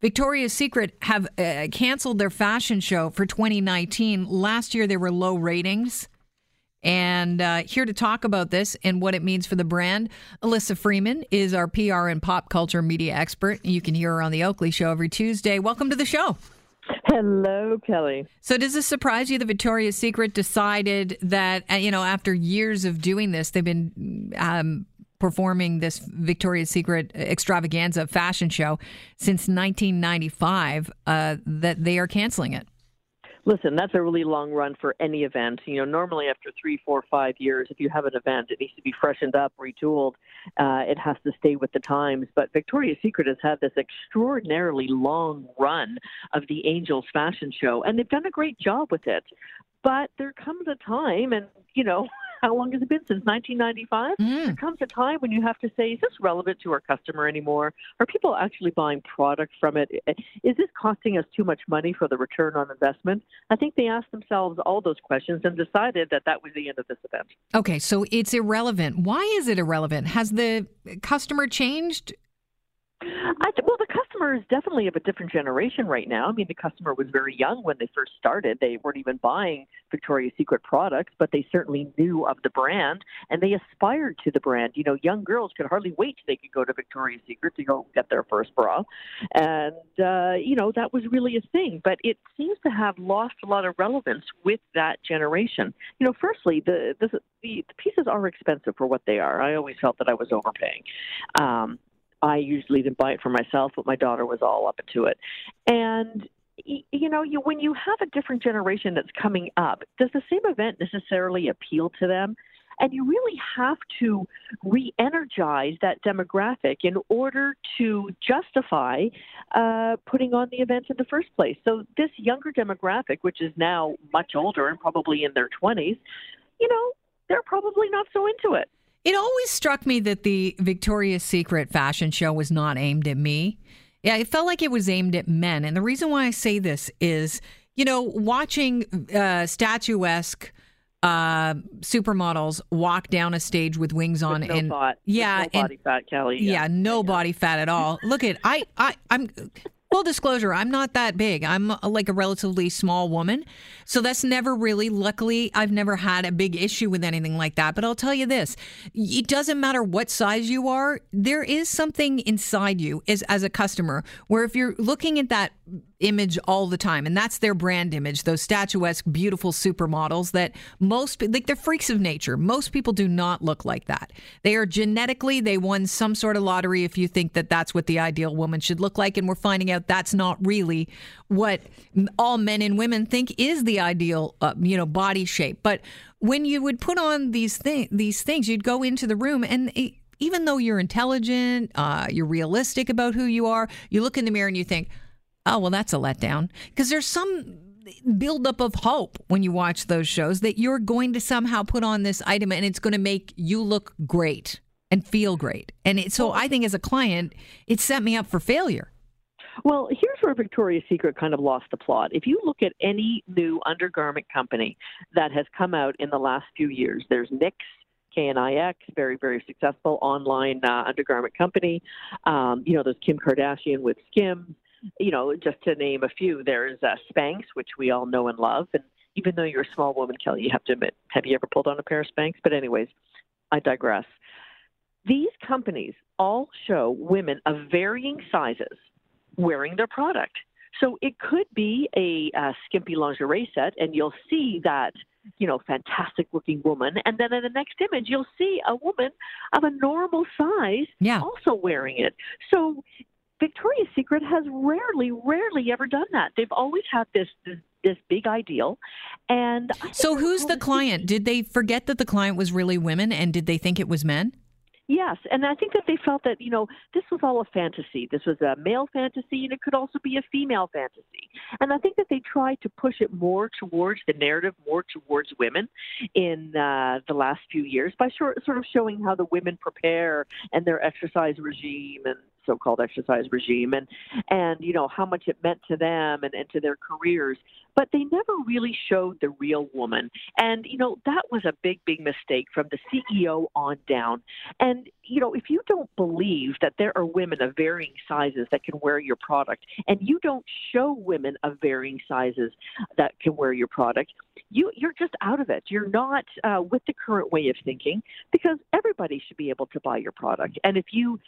Victoria's Secret have uh, canceled their fashion show for 2019. Last year, there were low ratings. And uh, here to talk about this and what it means for the brand, Alyssa Freeman is our PR and pop culture media expert. You can hear her on the Oakley Show every Tuesday. Welcome to the show. Hello, Kelly. So, does this surprise you that Victoria's Secret decided that, uh, you know, after years of doing this, they've been um, performing this Victoria's Secret extravaganza fashion show since 1995, uh, that they are canceling it? Listen, that's a really long run for any event. You know, normally after three, four, five years, if you have an event, it needs to be freshened up, retooled. Uh, it has to stay with the times. But Victoria's Secret has had this extraordinarily long run of the Angels fashion show, and they've done a great job with it. But there comes a time, and you know, how long has it been since 1995? Mm. There comes a time when you have to say, is this relevant to our customer anymore? Are people actually buying product from it? Is this costing us too much money for the return on investment? I think they asked themselves all those questions and decided that that was the end of this event. Okay, so it's irrelevant. Why is it irrelevant? Has the customer changed? I, well, the customer is definitely of a different generation right now. I mean, the customer was very young when they first started. They weren't even buying Victoria's Secret products, but they certainly knew of the brand and they aspired to the brand. You know, young girls could hardly wait till they could go to Victoria's Secret to go get their first bra. And, uh, you know, that was really a thing. But it seems to have lost a lot of relevance with that generation. You know, firstly, the, the, the, the pieces are expensive for what they are. I always felt that I was overpaying. Um, I usually didn't buy it for myself, but my daughter was all up into it. And you know, you when you have a different generation that's coming up, does the same event necessarily appeal to them? And you really have to re energize that demographic in order to justify uh, putting on the event in the first place. So, this younger demographic, which is now much older and probably in their 20s, you know, they're probably not so into it. It always struck me that the Victoria's Secret fashion show was not aimed at me. Yeah, it felt like it was aimed at men. And the reason why I say this is, you know, watching uh, statuesque uh, supermodels walk down a stage with wings on with no and bot. yeah, no body fat, Kelly. Yeah, yeah no yeah. body fat at all. Look at I I I'm Full disclosure, I'm not that big. I'm uh, like a relatively small woman. So that's never really, luckily, I've never had a big issue with anything like that. But I'll tell you this it doesn't matter what size you are, there is something inside you as, as a customer where if you're looking at that image all the time and that's their brand image those statuesque beautiful supermodels that most like they're freaks of nature most people do not look like that they are genetically they won some sort of lottery if you think that that's what the ideal woman should look like and we're finding out that's not really what all men and women think is the ideal uh, you know body shape but when you would put on these things these things you'd go into the room and it, even though you're intelligent, uh, you're realistic about who you are, you look in the mirror and you think, oh, well, that's a letdown. Because there's some buildup of hope when you watch those shows that you're going to somehow put on this item and it's going to make you look great and feel great. And it, so I think as a client, it set me up for failure. Well, here's where Victoria's Secret kind of lost the plot. If you look at any new undergarment company that has come out in the last few years, there's NYX, KNIX, very, very successful online uh, undergarment company. Um, you know, there's Kim Kardashian with Skims you know, just to name a few, there's uh, Spanx, which we all know and love. And even though you're a small woman, Kelly, you have to admit, have you ever pulled on a pair of Spanx? But, anyways, I digress. These companies all show women of varying sizes wearing their product. So it could be a, a skimpy lingerie set, and you'll see that you know, fantastic looking woman. And then in the next image, you'll see a woman of a normal size yeah. also wearing it. So Victoria's Secret has rarely, rarely ever done that. They've always had this this, this big ideal, and so who's the client? Did they forget that the client was really women, and did they think it was men? Yes, and I think that they felt that you know this was all a fantasy. This was a male fantasy, and it could also be a female fantasy. And I think that they tried to push it more towards the narrative, more towards women, in uh, the last few years by sort of showing how the women prepare and their exercise regime and so-called exercise regime and and you know how much it meant to them and, and to their careers. But they never really showed the real woman. And you know that was a big big mistake from the ceo on down. And you know if you don't believe that there are women of varying sizes that can wear your product and you don't show women of varying sizes that can wear your product you you're just out of it. You're not uh, with the current way of thinking because everybody should be able to buy your product. And if you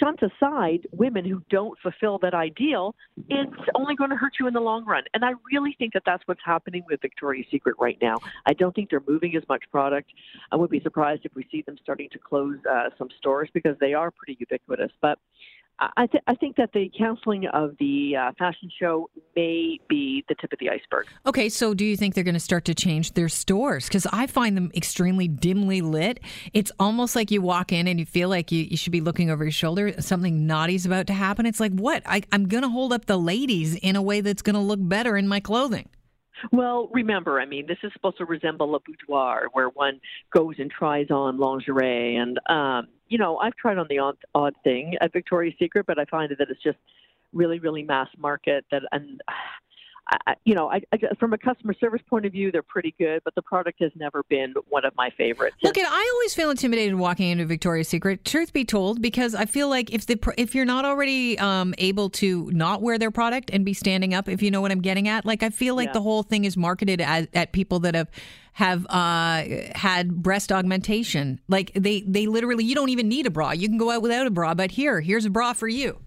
shunt aside women who don't fulfill that ideal, it's only going to hurt you in the long run. And I really think that that's what's happening with Victoria's Secret right now. I don't think they're moving as much product. I would be surprised if we see them starting to close uh, some stores because they are pretty ubiquitous. But I, th- I think that the canceling of the uh, fashion show may be the tip of the iceberg. Okay, so do you think they're going to start to change their stores? Because I find them extremely dimly lit. It's almost like you walk in and you feel like you, you should be looking over your shoulder. Something naughty's about to happen. It's like, what? I, I'm going to hold up the ladies in a way that's going to look better in my clothing. Well, remember, I mean, this is supposed to resemble a boudoir where one goes and tries on lingerie. And, um, you know, I've tried on the odd, odd thing at Victoria's Secret, but I find that it's just really, really mass market. That and I, you know, I, I, from a customer service point of view, they're pretty good, but the product has never been one of my favorites. Look, at I always feel intimidated walking into Victoria's Secret. Truth be told, because I feel like if the if you're not already um, able to not wear their product and be standing up, if you know what I'm getting at, like I feel like yeah. the whole thing is marketed at, at people that have have uh, had breast augmentation. Like they they literally, you don't even need a bra. You can go out without a bra, but here, here's a bra for you.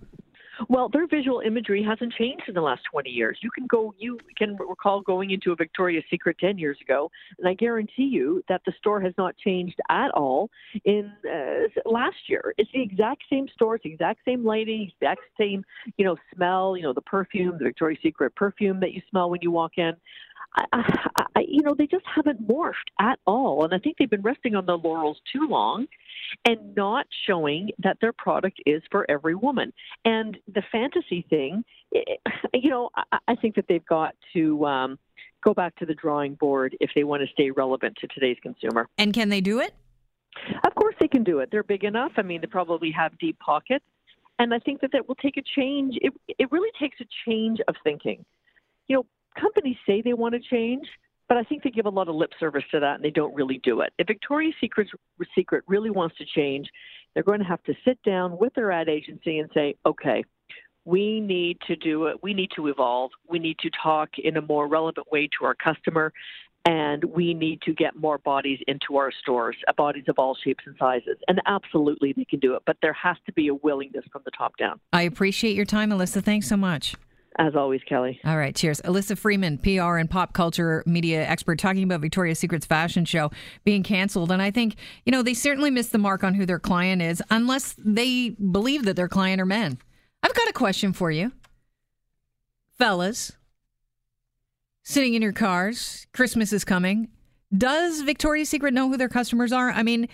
Well, their visual imagery hasn't changed in the last 20 years. You can go, you can recall going into a Victoria's Secret 10 years ago, and I guarantee you that the store has not changed at all in uh, last year. It's the exact same store, it's the exact same lighting, exact same, you know, smell, you know, the perfume, the Victoria's Secret perfume that you smell when you walk in. I, I, you know, they just haven't morphed at all. And I think they've been resting on their laurels too long and not showing that their product is for every woman. And the fantasy thing, you know, I, I think that they've got to um, go back to the drawing board if they want to stay relevant to today's consumer. And can they do it? Of course, they can do it. They're big enough. I mean, they probably have deep pockets. And I think that that will take a change. It, it really takes a change of thinking. You know, companies say they want to change, but I think they give a lot of lip service to that and they don't really do it. If Victoria's Secret's, Secret really wants to change, they're going to have to sit down with their ad agency and say, okay, we need to do it. We need to evolve. We need to talk in a more relevant way to our customer. And we need to get more bodies into our stores, uh, bodies of all shapes and sizes. And absolutely, they can do it. But there has to be a willingness from the top down. I appreciate your time, Alyssa. Thanks so much. As always, Kelly. All right, cheers. Alyssa Freeman, PR and pop culture media expert, talking about Victoria's Secret's fashion show being canceled. And I think, you know, they certainly missed the mark on who their client is, unless they believe that their client are men. I've got a question for you. Fellas, sitting in your cars, Christmas is coming. Does Victoria's Secret know who their customers are? I mean,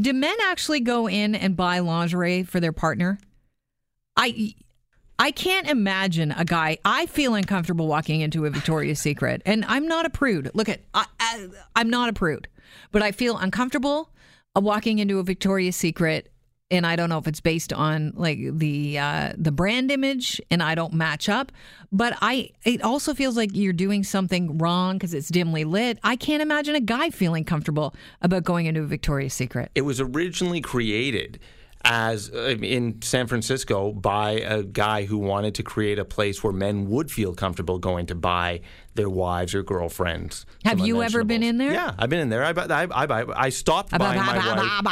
do men actually go in and buy lingerie for their partner? I I can't imagine a guy. I feel uncomfortable walking into a Victoria's Secret, and I'm not a prude. Look at, I, I, I'm not a prude, but I feel uncomfortable walking into a Victoria's Secret, and I don't know if it's based on like the uh, the brand image, and I don't match up. But I, it also feels like you're doing something wrong because it's dimly lit. I can't imagine a guy feeling comfortable about going into a Victoria's Secret. It was originally created as uh, in San Francisco by a guy who wanted to create a place where men would feel comfortable going to buy their wives or girlfriends. Have you ever been in there? Yeah, I've been in there. I I I, I stopped buying my wife.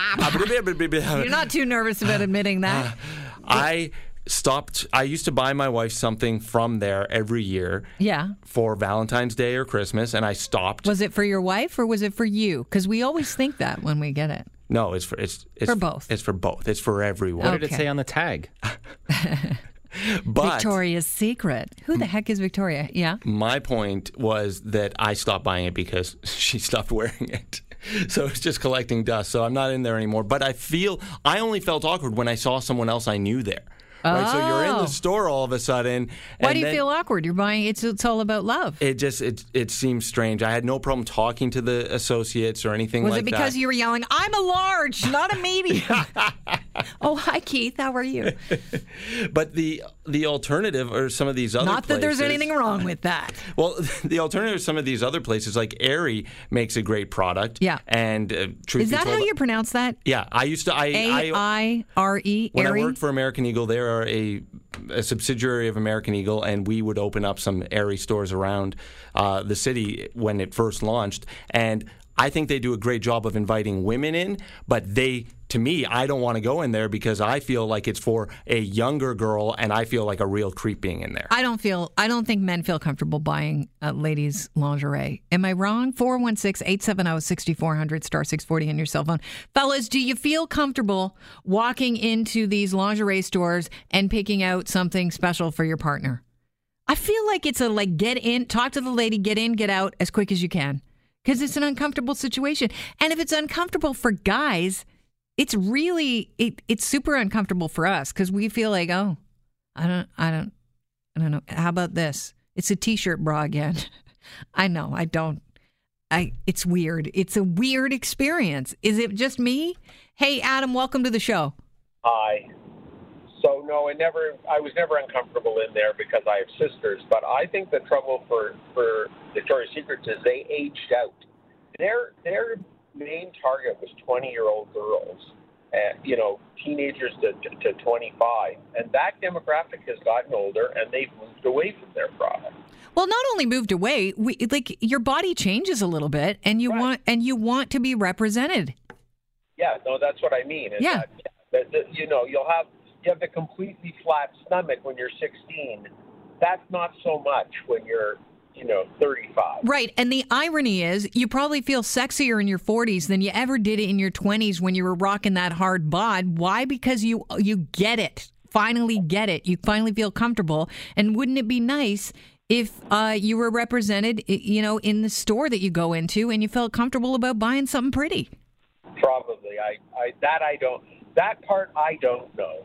You're not too nervous about admitting that. I stopped I used to buy my wife something from there every year. Yeah. For Valentine's Day or Christmas and I stopped. Was it for your wife or was it for you? Cuz we always think that when we get it. No, it's for it's, it's for both. It's for both. It's for everyone. What did it say on the tag? but Victoria's Secret. Who the heck is Victoria? Yeah. My point was that I stopped buying it because she stopped wearing it. So it's just collecting dust. So I'm not in there anymore. But I feel I only felt awkward when I saw someone else I knew there Right? So you're in Oh. the store all of a sudden. Why and do you then feel awkward? You're buying. It's it's all about love. It just it it seems strange. I had no problem talking to the associates or anything Was like it because that. you were yelling, "I'm a large, not a medium"? oh, hi Keith. How are you? But the the alternative are some of these other places. Not that there's anything wrong with that. Well, the alternative, is some of these other places like Aerie makes a great product. Yeah. and uh, truth Is that told, how you pronounce that? Yeah, I used to. I, A I R E. when Aerie? I worked for American Eagle, they are a, a subsidiary of American Eagle, and we would open up some Aerie stores around uh, the city when it first launched. And I think they do a great job of inviting women in, but they, to me, I don't want to go in there because I feel like it's for a younger girl, and I feel like a real creep being in there. I don't feel. I don't think men feel comfortable buying uh, ladies' lingerie. Am I wrong? 416-870-6400 star six forty on your cell phone, fellas. Do you feel comfortable walking into these lingerie stores and picking out something special for your partner? I feel like it's a like get in, talk to the lady, get in, get out as quick as you can, because it's an uncomfortable situation. And if it's uncomfortable for guys, it's really it, it's super uncomfortable for us because we feel like oh, I don't, I don't, I don't know. How about this? It's a t-shirt bra again. I know. I don't. I. It's weird. It's a weird experience. Is it just me? Hey, Adam, welcome to the show. Hi. So no, I never. I was never uncomfortable in there because I have sisters. But I think the trouble for for Victoria's Secrets is they aged out. Their their main target was twenty year old girls, uh, you know, teenagers to, to to twenty five, and that demographic has gotten older, and they've moved away from their product. Well, not only moved away, we like your body changes a little bit, and you Right. want and you want to be represented. Yeah, no, that's what I mean. Yeah. that, that, you know, you'll have you have the completely flat stomach when you're 16. That's not so much when you're, you know, 35. Right. And the irony is, you probably feel sexier in your 40s than you ever did in your 20s when you were rocking that hard bod. Why? Because you you get it. Finally get it. You finally feel comfortable. And wouldn't it be nice if uh, you were represented, you know, in the store that you go into and you felt comfortable about buying something pretty? Probably. I, I that I don't. That part I don't know.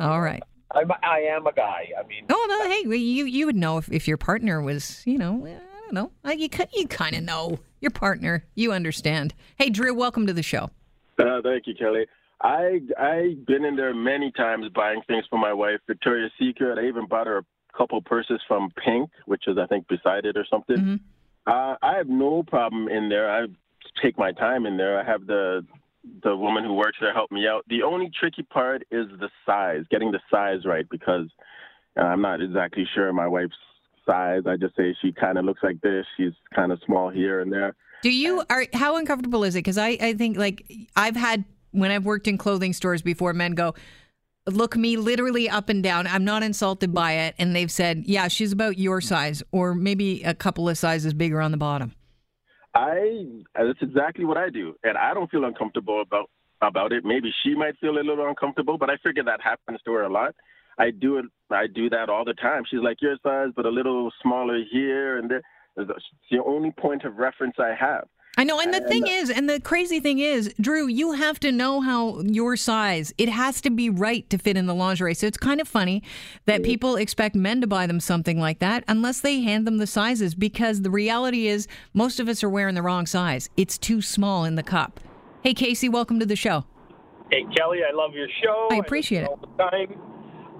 All right. I'm, I am a guy. I mean, Oh no, hey, well, you you would know if, if your partner was, you know, I don't know. Uh, You ki- you kind of know your partner. You understand. Hey, Drew, welcome to the show. Uh, thank you, Kelly. I I've been in there many times buying things for my wife, Victoria's Secret. I even bought her a couple purses from Pink, which is I think beside it or something. Mhm. Uh, I have no problem in there. I take my time in there. I have the the woman who works there helped me out. The only tricky part is the size, getting the size right because uh, I'm not exactly sure my wife's size. I just say she kind of looks like this. She's kind of small here and there. Do you are how uncomfortable is it? Because I I think like I've had when I've worked in clothing stores before, men go. Look me literally up and down. I'm not insulted by it. And they've said, yeah, she's about your size or maybe a couple of sizes bigger on the bottom. I that's exactly what I do, and I don't feel uncomfortable about about it. Maybe she might feel a little uncomfortable, but I figure that happens to her a lot. I do it. I do that all the time. She's like your size, but a little smaller here and there. It's the only point of reference I have. I know. And the thing is, and the crazy thing is, Drew, you have to know how your size, it has to be right to fit in the lingerie. So it's kind of funny that people expect men to buy them something like that unless they hand them the sizes because the reality is most of us are wearing the wrong size. It's too small in the cup. Hey, Casey, welcome to the show. Hey Kelly, I love your show. I appreciate it all the time.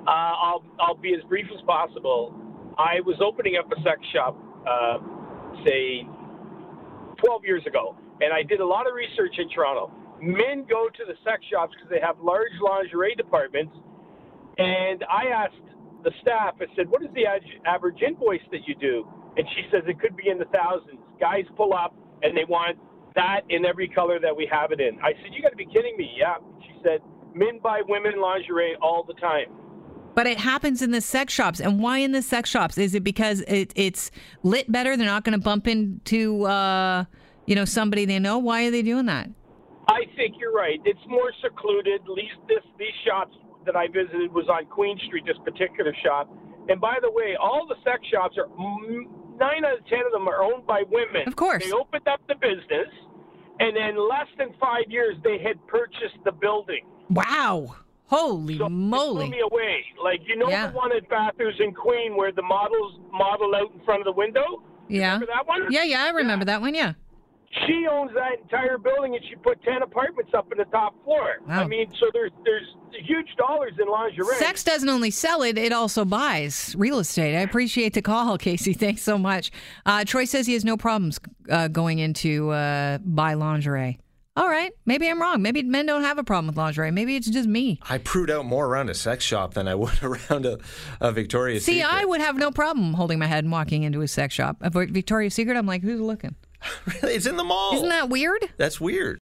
Uh, I'll I'll be as brief as possible. I was opening up a sex shop, uh, say, 12 years ago, and I did a lot of research in Toronto. Men go to the sex shops because they have large lingerie departments, and I asked the staff. I said, "What is the average invoice that you do?" And she says it could be in the thousands. Guys pull up and they want that in every color that we have it in. I said, "You got to be kidding me!" Yeah. She said, "Men buy women lingerie all the time." But it happens in the sex shops. And why in the sex shops? Is it because it, it's lit better? They're not going to bump into, uh, you know, somebody they know? Why are they doing that? I think you're right. It's more secluded. At least this these shops that I visited was on Queen Street. This particular shop. And by the way, all the sex shops are mm, nine out of ten of them are owned by women. Of course. They opened up the business, and in less than five years, they had purchased the building. Wow. Holy So It blew moly! me away. Like you know Yeah. the one at Bathurst and Queen where the models model out in front of the window. Yeah. Remember that one? Yeah, yeah, I remember that one. Yeah. She owns that entire building, and she put ten apartments up in the top floor. Wow. I mean, so there's there's huge dollars in lingerie. Sex doesn't only sell it; it also buys real estate. I appreciate the call, Casey. Thanks so much. Uh, Troy says he has no problems uh, going into uh, buy lingerie. All right, maybe I'm wrong. Maybe men don't have a problem with lingerie. Maybe it's just me. I prude out more around a sex shop than I would around a, a Victoria's See, Secret. I would have no problem holding my head and walking into a sex shop. A Victoria's Secret, I'm like, who's looking? Really? It's in the mall. Isn't that weird? That's weird.